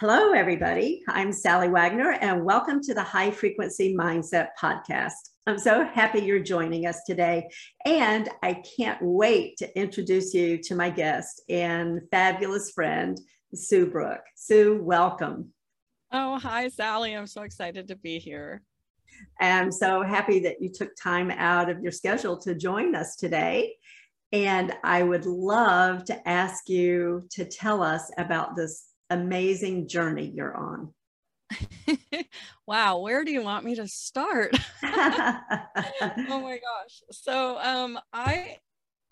Hello, everybody. I'm Sally Wagner, and welcome to the High Frequency Mindset Podcast. I'm so happy you're joining us today, and I can't wait to introduce you to my guest and fabulous friend, Sue Brooke. Sue, welcome. Oh, hi, Sally. I'm so excited to be here. I'm so happy that you took time out of your schedule to join us today. And I would love to ask you to tell us about this amazing journey you're on. wow, where do you want me to start? oh my gosh. So, um I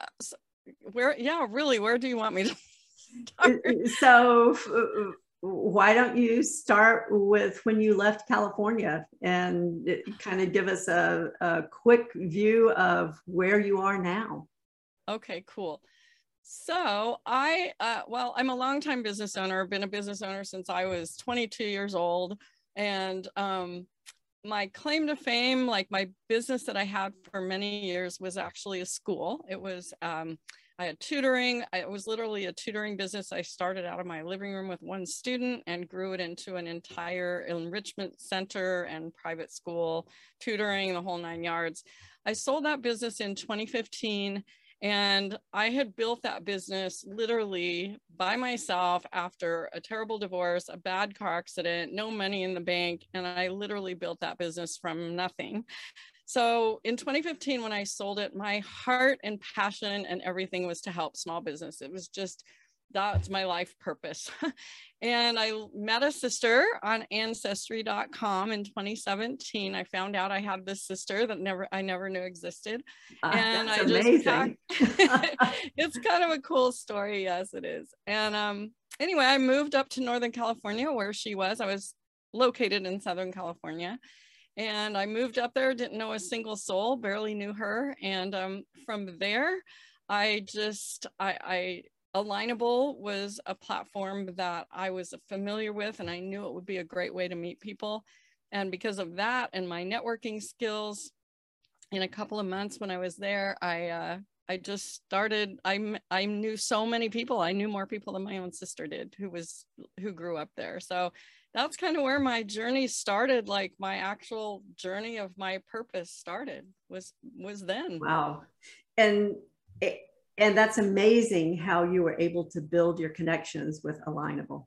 uh, so where yeah, really, where do you want me to start? So, why don't you start with when you left California and kind of give us a, a quick view of where you are now? Okay, cool. So I, uh, well, I'm a longtime business owner. I've been a business owner since I was 22 years old. And um, my claim to fame, like my business that I had for many years was actually a school. It was, um, I had tutoring. it was literally a tutoring business. I started out of my living room with one student and grew it into an entire enrichment center and private school, tutoring, the whole nine yards. I sold that business in 2015 and I had built that business literally by myself after a terrible divorce, a bad car accident, no money in the bank. And I literally built that business from nothing. So in 2015, when I sold it, my heart and passion and everything was to help small business. It was just that's my life purpose. and I met a sister on ancestry.com in 2017. I found out I had this sister that never I never knew existed. Uh, and I amazing. just it's kind of a cool story. Yes, it is. And um anyway, I moved up to Northern California where she was. I was located in Southern California. And I moved up there, didn't know a single soul, barely knew her. And um, from there, I just I, I Alignable was a platform that I was familiar with and I knew it would be a great way to meet people. And because of that and my networking skills, in a couple of months when I was there, I uh, I just started. I I knew so many people. I knew more people than my own sister did, who was who grew up there. So that's kind of where my journey started. Like my actual journey of my purpose started was was then. Wow, and it, and that's amazing how you were able to build your connections with alignable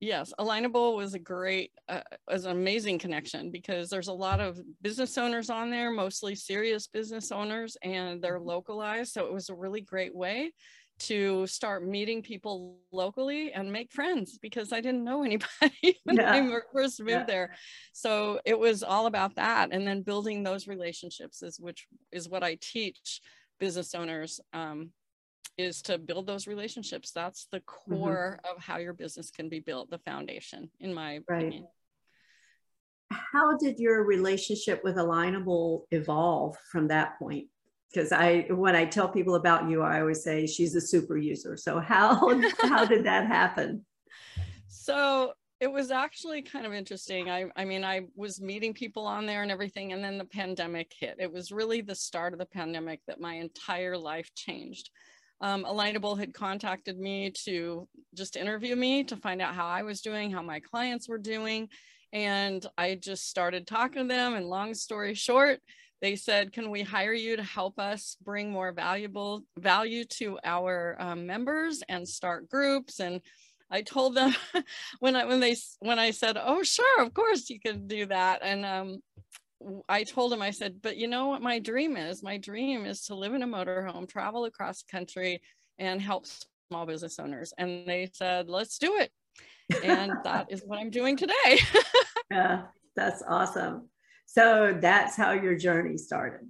yes alignable was a great uh, was an amazing connection because there's a lot of business owners on there mostly serious business owners and they're mm-hmm. localized so it was a really great way to start meeting people locally and make friends because I didn't know anybody when yeah. I first moved yeah. there. So it was all about that. And then building those relationships is which is what I teach business owners um, is to build those relationships. That's the mm-hmm. core mm-hmm. of how your business can be built, the foundation, in my right. opinion. How did your relationship with Alignable evolve from that point? Because I, when I tell people about you, I always say she's a super user. So how how did that happen? So it was actually kind of interesting. I, I mean, I was meeting people on there and everything, and then the pandemic hit. It was really the start of the pandemic that my entire life changed. Um, Alignable had contacted me to just interview me to find out how I was doing, how my clients were doing. And I just started talking to them. And long story short, they said, Can we hire you to help us bring more valuable value to our um, members and start groups? And I told them when I when they when I said, "Oh, sure, of course you can do that," and um, I told him, I said, "But you know what my dream is? My dream is to live in a motorhome, travel across the country, and help small business owners." And they said, "Let's do it," and that is what I'm doing today. yeah, that's awesome. So that's how your journey started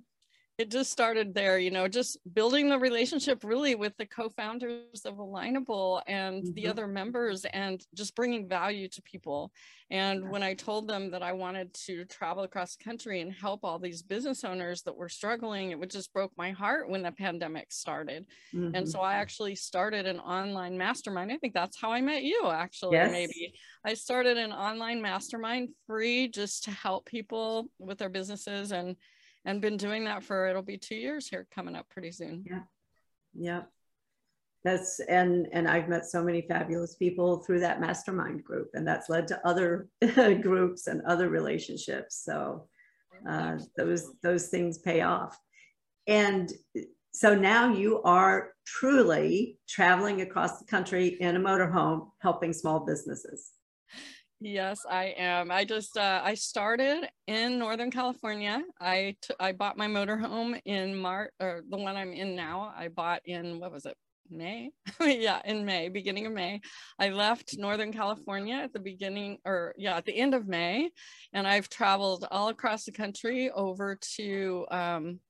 it just started there, you know, just building the relationship really with the co-founders of Alignable and mm-hmm. the other members and just bringing value to people. And when I told them that I wanted to travel across the country and help all these business owners that were struggling, it just broke my heart when the pandemic started. Mm-hmm. And so I actually started an online mastermind. I think that's how I met you, actually, yes. maybe. I started an online mastermind free just to help people with their businesses and and been doing that for it'll be two years here coming up pretty soon. Yeah. Yeah. that's and and i've met so many fabulous people through that mastermind group and that's led to other groups and other relationships so uh, those those things pay off and so now you are truly traveling across the country in a motorhome helping small businesses Yes, I am. I just uh, I started in Northern California. I I bought my motorhome in March, or the one I'm in now. I bought in what was it, May? yeah, in May, beginning of May. I left Northern California at the beginning, or yeah, at the end of May, and I've traveled all across the country over to um,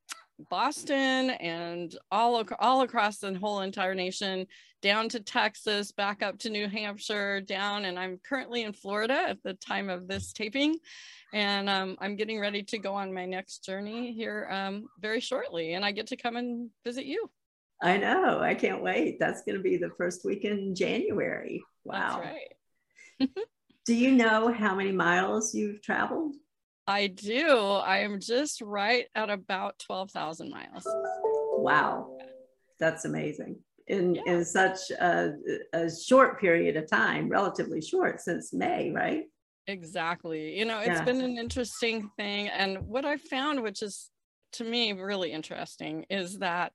Boston and all, all across the whole entire nation, down to Texas, back up to New Hampshire, down, and I'm currently in Florida at the time of this taping. And um, I'm getting ready to go on my next journey here um, very shortly, and I get to come and visit you. I know. I can't wait. That's going to be the first week in January. Wow. Right. Do you know how many miles you've traveled? I do. I am just right at about 12,000 miles. Wow. That's amazing. In, yeah. in such a, a short period of time, relatively short since May, right? Exactly. You know, it's yeah. been an interesting thing. And what I found, which is to me really interesting, is that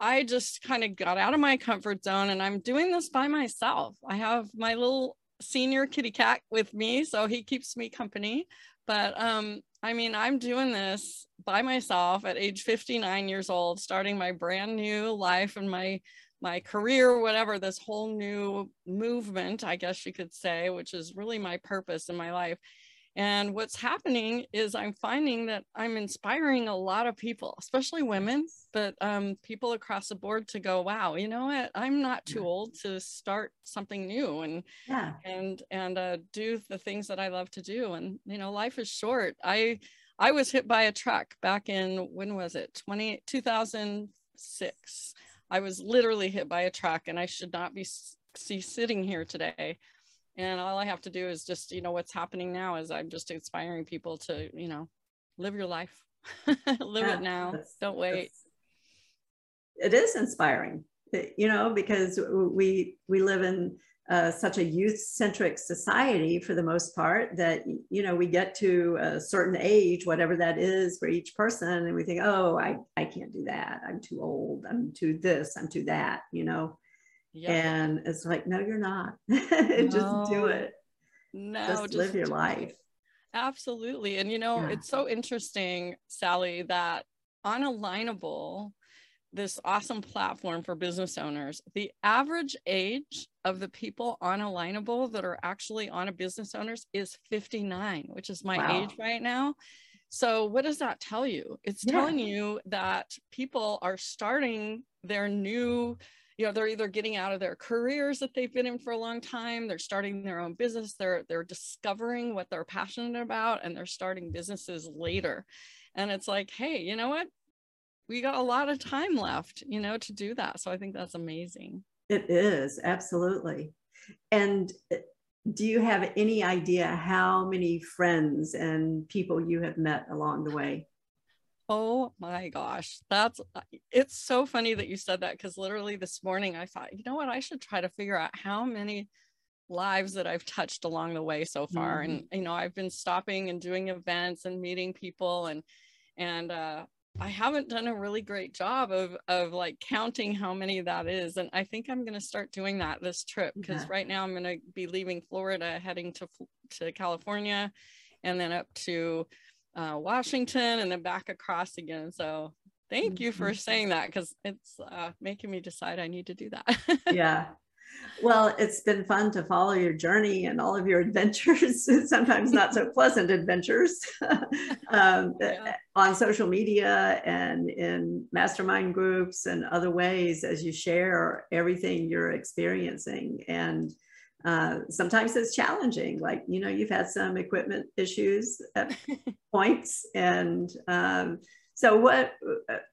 I just kind of got out of my comfort zone and I'm doing this by myself. I have my little senior kitty cat with me, so he keeps me company. But um, I mean, I'm doing this by myself at age 59 years old, starting my brand new life and my my career, whatever, this whole new movement, I guess you could say, which is really my purpose in my life. And what's happening is I'm finding that I'm inspiring a lot of people, especially women, but um, people across the board to go, wow, you know what? I'm not too old to start something new and yeah. and and uh, do the things that I love to do. And you know, life is short. I I was hit by a truck back in when was it? 20, 2006. I was literally hit by a truck, and I should not be see sitting here today and all i have to do is just you know what's happening now is i'm just inspiring people to you know live your life live yeah, it now don't wait. it is inspiring you know because we we live in uh, such a youth centric society for the most part that you know we get to a certain age whatever that is for each person and we think oh i i can't do that. I'm too old. I'm too this. I'm too that you know Yep. And it's like, no, you're not. just do it. No, just, just live your life. Absolutely. And you know, yeah. it's so interesting, Sally, that on Alignable, this awesome platform for business owners, the average age of the people on Alignable that are actually on a business owners is 59, which is my wow. age right now. So, what does that tell you? It's yeah. telling you that people are starting their new you know they're either getting out of their careers that they've been in for a long time they're starting their own business they're they're discovering what they're passionate about and they're starting businesses later. And it's like hey you know what? We got a lot of time left you know to do that. So i think that's amazing. It is absolutely. And uh, do you have any idea how many friends and people you have met along the way Oh my gosh. That's uh, it's so funny that you said that because literally this morning I thought, you know what, I should try to figure out how many lives that I've touched along the way so far. Mm-hmm. And you know, I've been stopping and doing events and meeting people and and uh I haven't done a really great job of of like counting how many that is. And I think I'm going to start doing that this trip because yeah. right now I'm going to be leaving Florida heading to to California and then up to uh, Washington and then back across again. So thank you for mm-hmm. saying that because it's uh, making me decide I need to do that. yeah. Well, it's been fun to follow your journey and all of your adventures, sometimes not so pleasant adventures um, yeah. on social media and in mastermind groups and other ways as you share everything you're experiencing. And uh, sometimes it's challenging. Like, you know, you've had some equipment issues at points. And um, so what,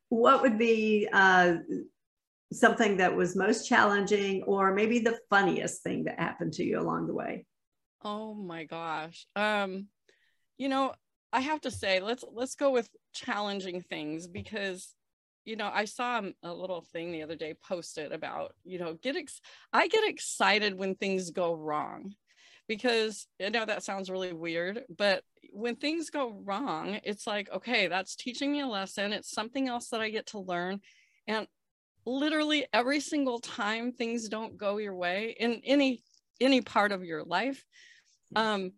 what would be uh, something that was most challenging or maybe the funniest thing that happened to you along the way? Oh my gosh. Um, you know, I have to say, let's let's go with challenging things because you know, I saw a little thing the other day posted about, you know, get ex- I get excited when things go wrong because I know that sounds really weird, but when things go wrong, it's like, okay, that's teaching me a lesson. It's something else that I get to learn. And literally every single time things don't go your way in any any part of your life, um,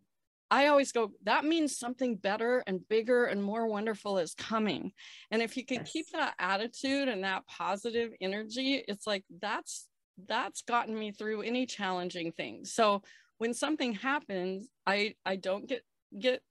I always go, that means something better and bigger and more wonderful is coming. And if you can yes. keep that attitude and that positive energy, it's like that's that's gotten me through any challenging things. So when something happens, I I don't get get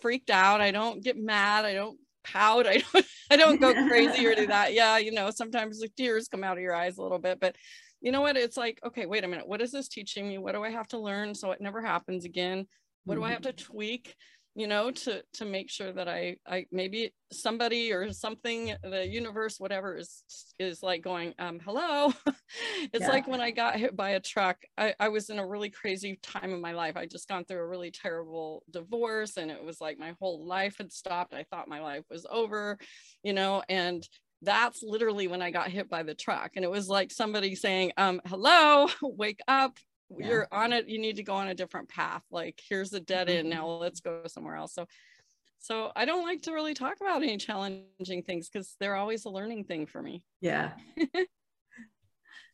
freaked out. I don't get mad. I don't pout. I don't I don't go crazy or do that. Yeah, you know, sometimes the tears come out of your eyes a little bit, but you know what? It's like, okay, wait a minute. What is this teaching me? What do I have to learn so it never happens again? What do i have to mm-hmm. tweak you know to to make sure that i i maybe somebody or something the universe whatever is is like going um hello it's yeah. like when i got hit by a truck I, I was in a really crazy time of my life i just gone through a really terrible divorce and it was like my whole life had stopped i thought my life was over you know and that's literally when I got hit by the truck. And it was like somebody saying, um, hello, wake up, yeah. you're on it you need to go on a different path like here's a dead end now mm-hmm. let's go somewhere else. So so i don't like to really talk about any challenging things because they're always a learning thing for me. Yeah.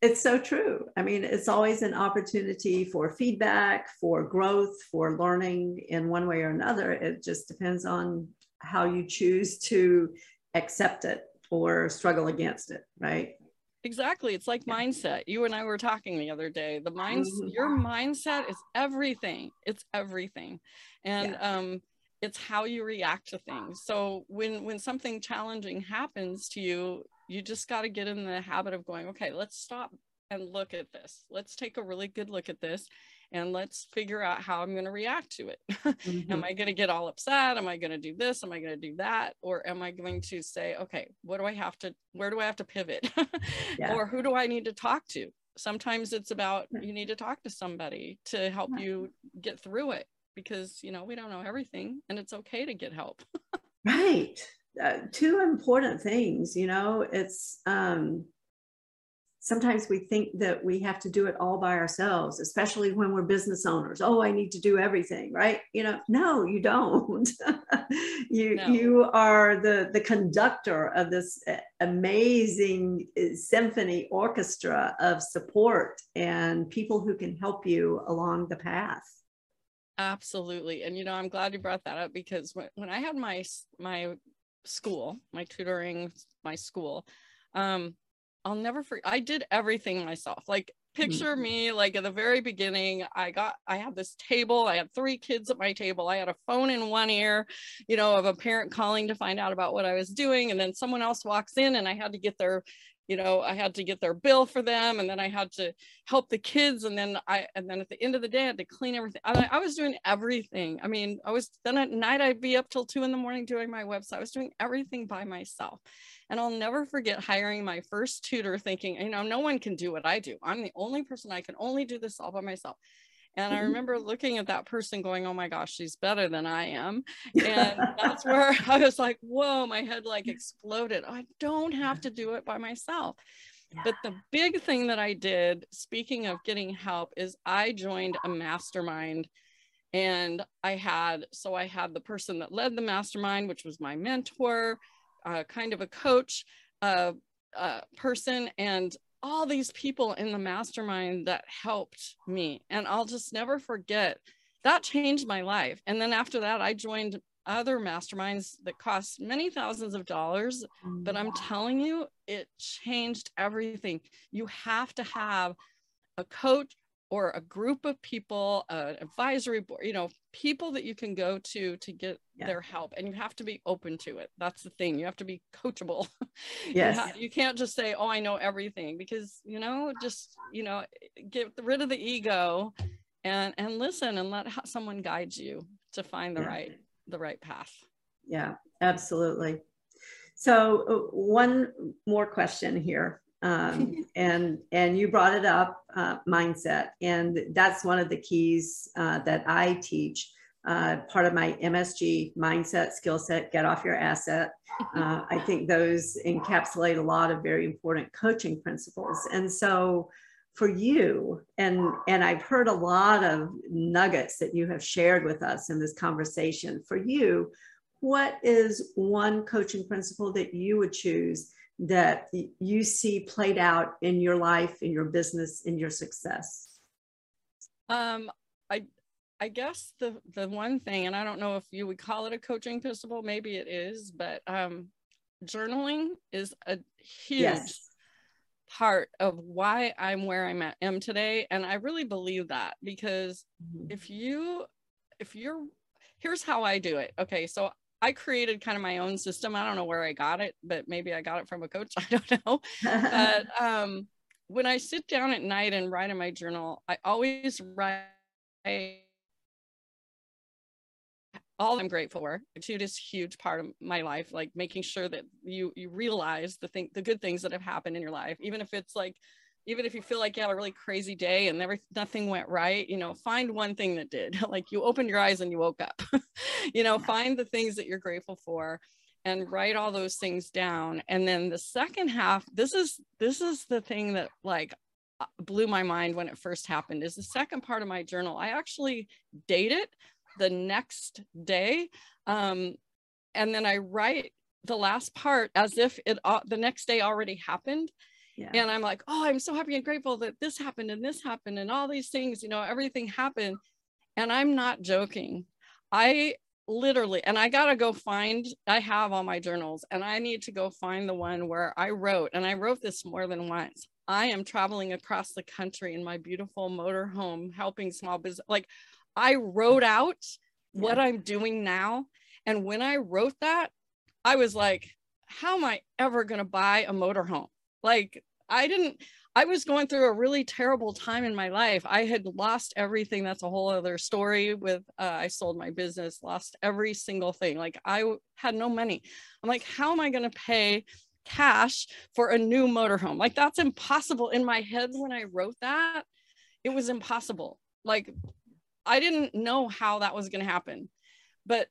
It's so true. I mean it's always an opportunity for feedback for growth for learning in one way or another. It just depends on how you choose to accept it or struggle against it right Exactly. It's like mindset. You and I were talking the other day. The mind mm-hmm. your mindset is everything. It's everything. And yeah. um it's how you react to things. So when when something challenging happens to you, you just got to get in the habit of going, okay, let's stop and look at this. Let's take a really good look at this and let's figure out how I'm going to react to it. Mm-hmm. am I going to get all upset? Am I going to do this? Am I going to do that? Or am I going to say, okay, what do I have to, where do I have to pivot? yeah. Or who do I need to talk to? Sometimes it's about you need to talk to somebody to help you get through it because, you know, we don't know everything and it's okay to get help. right. Uh, two important things, you know, it's, um, sometimes we think that we have to do it all by ourselves especially when we're business owners. Oh i need to do everything right? You know no you don't. You no. you are the the conductor of this uh, amazing uh, symphony orchestra of support and people who can help you along the path. Absolutely. And you know i'm glad you brought that up because when, when i had my my school my tutoring my school um I'll never forget. I did everything myself. Like picture mm-hmm. me like at the very beginning i got i had this table i had three kids at my table i had a phone in one ear you know of a parent calling to find out about what i was doing and then someone else walks in and i had to get their you know i had to get their bill for them and then i had to help the kids and then i and then at the end of the day i had to clean everything. I, I was doing everything. I mean i was then at night i'd be up till two in the morning doing my website. I was doing everything by myself. And i'll never forget hiring my first tutor thinking you know no one can do what i do. I'm the only person i can only do this all by myself and I remember looking at that person going, oh my gosh, she's better than I am. And that's where I was like, whoa, my head like exploded. I don't have to do it by myself. Yeah. But the big thing that I did, speaking of getting help, is I joined a mastermind. And I had, so I had the person that led the mastermind, which was my mentor, uh, kind of a coach, uh, uh, person, and all these people in the mastermind that helped me. And I'll just never forget that changed my life. And then after that, I joined other masterminds that cost many thousands of dollars. But I'm telling you, it changed everything. You have to have a coach or a group of people, an advisory board, you know, people that you can go to to get yeah. their help. And you have to be open to it. That's the thing. You have to be coachable. Yes. you, ha- you can't just say, oh, I know everything because, you know, just, you know, get rid of the ego and and listen and let someone guide you to find the yeah. right the right path. Yeah, absolutely. So uh, one more question here um, and and you brought it up uh, mindset and that's one of the keys uh, that i teach uh, part of my MSG mindset, skill set, get off your asset. Uh, I think those encapsulate a lot of very important coaching principles. And so for you, and, and I've heard a lot of nuggets that you have shared with us in this conversation. For you, what is one coaching principle that you would choose that you see played out in your life, in your business, in your success? Um, I I guess the the one thing, and I don't know if you would call it a coaching principle, maybe it is, but um, journaling is a huge yes. part of why I'm where I'm at am today, and I really believe that because mm-hmm. if you if you're here's how I do it. Okay, so I created kind of my own system. I don't know where I got it, but maybe I got it from a coach. I don't know. but um, when I sit down at night and write in my journal, I always write all I'm grateful for. Gratitude is huge part of my life, like making sure that you you realize the thing, the good things that have happened in your life, even if it's like, even if you feel like you had a really crazy day and never nothing went right, you know, find one thing that did. like you opened your eyes and you woke up. you know, find the things that you're grateful for and write all those things down. And then the second half, this is this is the thing that like uh, blew my mind when it first happened is the second part of my journal. I actually date it the next day. Um, and then I write the last part as if it uh, the next day already happened. Yeah. And I'm like, oh, I'm so happy and grateful that this happened and this happened and all these things, you know, everything happened. And I'm not joking. I literally, and I got to go find, I have all my journals and I need to go find the one where I wrote, and I wrote this more than once. I am traveling across the country in my beautiful motorhome, helping small business. Like I wrote out yeah. what I'm doing now. And when I wrote that, I was like, how am I ever going to buy a motorhome? Like, I didn't, I was going through a really terrible time in my life. I had lost everything. That's a whole other story with, uh, I sold my business, lost every single thing. Like, I had no money. I'm like, how am I going to pay cash for a new motorhome? Like, that's impossible. In my head, when I wrote that, it was impossible. Like, I didn't know how that was going to happen, but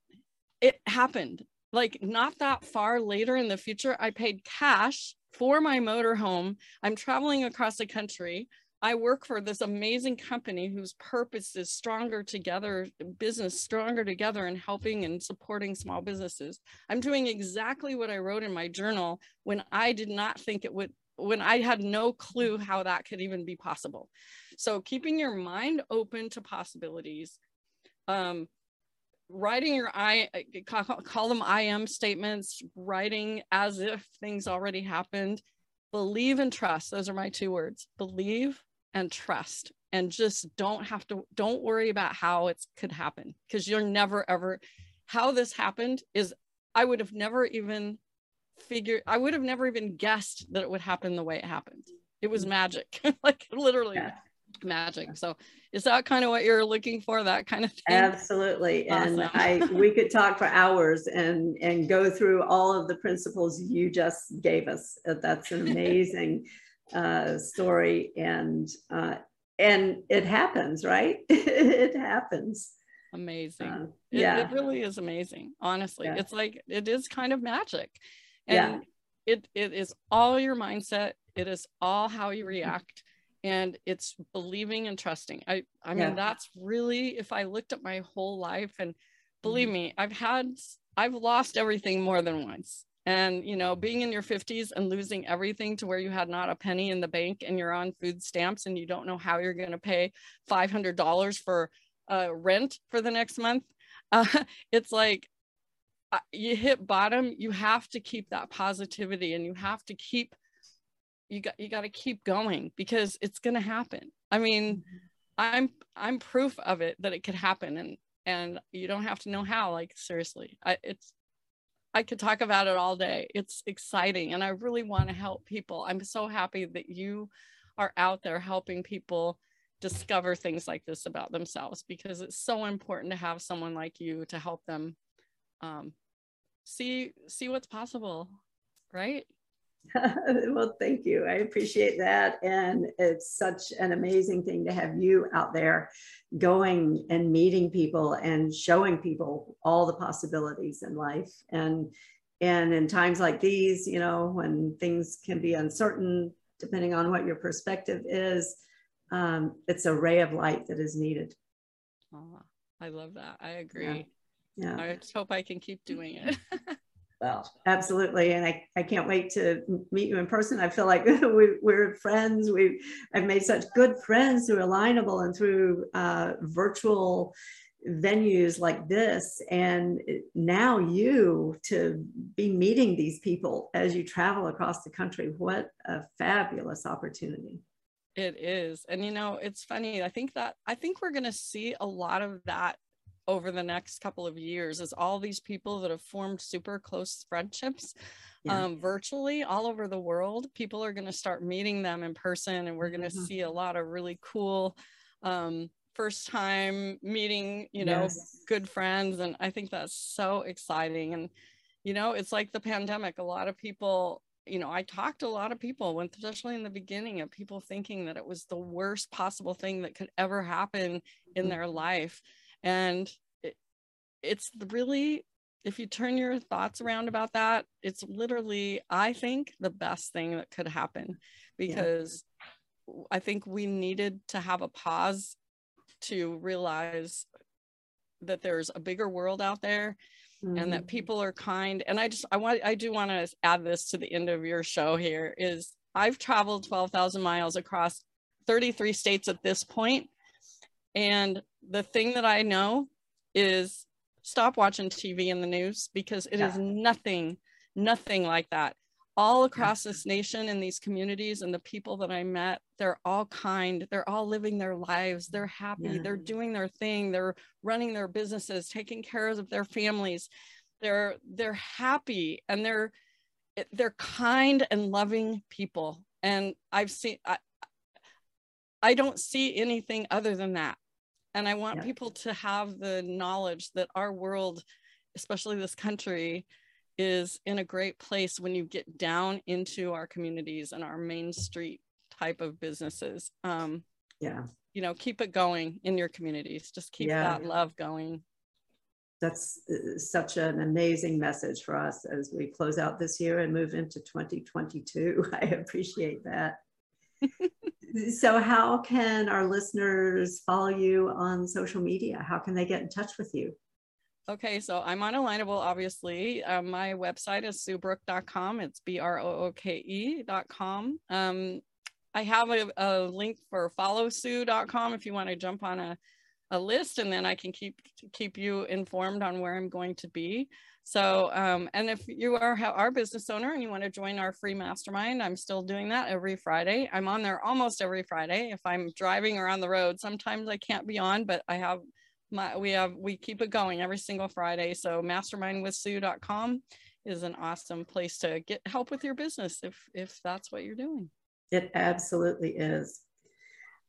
it happened. Like not that far later in the future, I paid cash for my motorhome. I'm traveling across the country. I work for this amazing company whose purpose is stronger together, business stronger together and helping and supporting small businesses. I'm doing exactly what I wrote in my journal when I did not think it would when I had no clue how that could even be possible. So keeping your mind open to possibilities, um, writing your I uh, call, call them I am statements, writing as if things already happened, believe and trust. Those are my two words, believe and trust. And just don't have to, don't worry about how it could happen because you're never ever, how this happened is I would have never even figured, I would have never even guessed that it would happen the way it happened. It was mm. magic, like literally yeah. Magic. So is that kind of what you're looking for? That kind of thing? Absolutely. Awesome. And I we could talk for hours and and go through all of the principles you just gave us. Uh, that's an amazing uh, story and uh, and it happens, right? it happens amazing. Uh, yeah. It, it, really is amazing. Honestly, yeah. it's like it is kind of magic and yeah. it it is all your mindset it is all how you react and it's believing and trusting i i mean yeah. that's really if i looked at my whole life and believe mm-hmm. me i've had i've lost everything more than once and you know being in your 50s and losing everything to where you had not a penny in the bank and you're on food stamps and you don't know how you're going to pay $500 for uh, rent for the next month uh, it's like you hit bottom you have to keep that positivity and you have to keep you got you got to keep going because it's going to happen. I mean mm-hmm. i'm i'm proof of it that it could happen and and you don't have to know how like seriously. I, it's i could talk about it all day. It's exciting and i really want to help people. I'm so happy that you are out there helping people discover things like this about themselves because it's so important to have someone like you to help them um, see see what's possible right well, thank you. I appreciate that. And it's such an amazing thing to have you out there going and meeting people and showing people all the possibilities in life. And and in times like these, you know, when things can be uncertain, depending on what your perspective is, um, it's a ray of light that is needed. Oh, I love that. I agree. Yeah. yeah. I just hope I can keep doing it. well, absolutely. And I, I can't wait to meet you in person. I feel like we, we're friends. We I've made such good friends through Alignable and through uh, virtual venues like this. And now you to be meeting these people as you travel across the country. What a fabulous opportunity. It is. And you know, it's funny. I think that I think we're going to see a lot of that over the next couple of years as all these people that have formed super close friendships yeah. um, virtually all over the world people are going to start meeting them in person and we're going to mm-hmm. see a lot of really cool um, first time meeting you know yes. good friends and i think that's so exciting and you know it's like the pandemic a lot of people you know i talked to a lot of people when especially in the beginning of people thinking that it was the worst possible thing that could ever happen in mm-hmm. their life and it, it's really if you turn your thoughts around about that it's literally i think the best thing that could happen because yeah. i think we needed to have a pause to realize that there's a bigger world out there mm-hmm. and that mm-hmm. people are kind and i just i want i do want to add this to the end of your show here is i've traveled 12,000 miles across 33 states at this point and the thing that I know is stop watching TV and the news because it yeah. is nothing, nothing like that. All across this nation and these communities and the people that I met, they're all kind. They're all living their lives. They're happy. Yeah. They're doing their thing. They're running their businesses, taking care of their families. They're they're happy and they're they're kind and loving people. And I've seen I, I don't see anything other than that. And I want yeah. people to have the knowledge that our world, especially this country, is in a great place when you get down into our communities and our main street type of businesses. Um, yeah. You know, keep it going in your communities. Just keep yeah. that love going. That's uh, such an amazing message for us as we close out this year and move into 2022. I appreciate that. so how can our listeners follow you on social media? How can they get in touch with you? Okay so i'm on alignable obviously. Um, my website is suebrooke.com it's b-r-o-o-k-e.com um, i have a, a, link for followsue.com if you want to jump on a, a list and then i can keep keep you informed on where i'm going to be so, um, and if you are our business owner and you want to join our free mastermind, I'm still doing that every Friday. I'm on there almost every Friday. If I'm driving or on the road, sometimes I can't be on, but I have my, we have, we keep it going every single Friday. So mastermindwithsue.com is an awesome place to get help with your business if, if that's what you're doing. It absolutely is.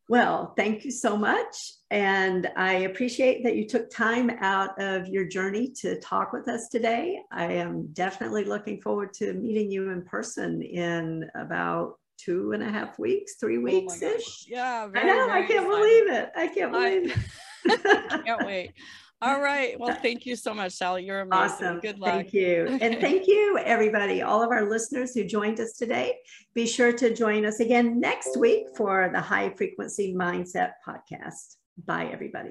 Well, thank you so much. And I appreciate that you took time out of your journey to talk with us today. I am definitely looking forward to meeting you in person in about two and a half weeks, three weeks ish. Oh yeah, very, I know. I can't believe it. I can't believe I, it. can't wait. All right. Well, thank you so much, Sally. You're amazing. Awesome. Good luck. Thank you. Okay. And thank you, everybody, all of our listeners who joined us today. Be sure to join us again next week for the High Frequency Mindset Podcast. Bye, everybody.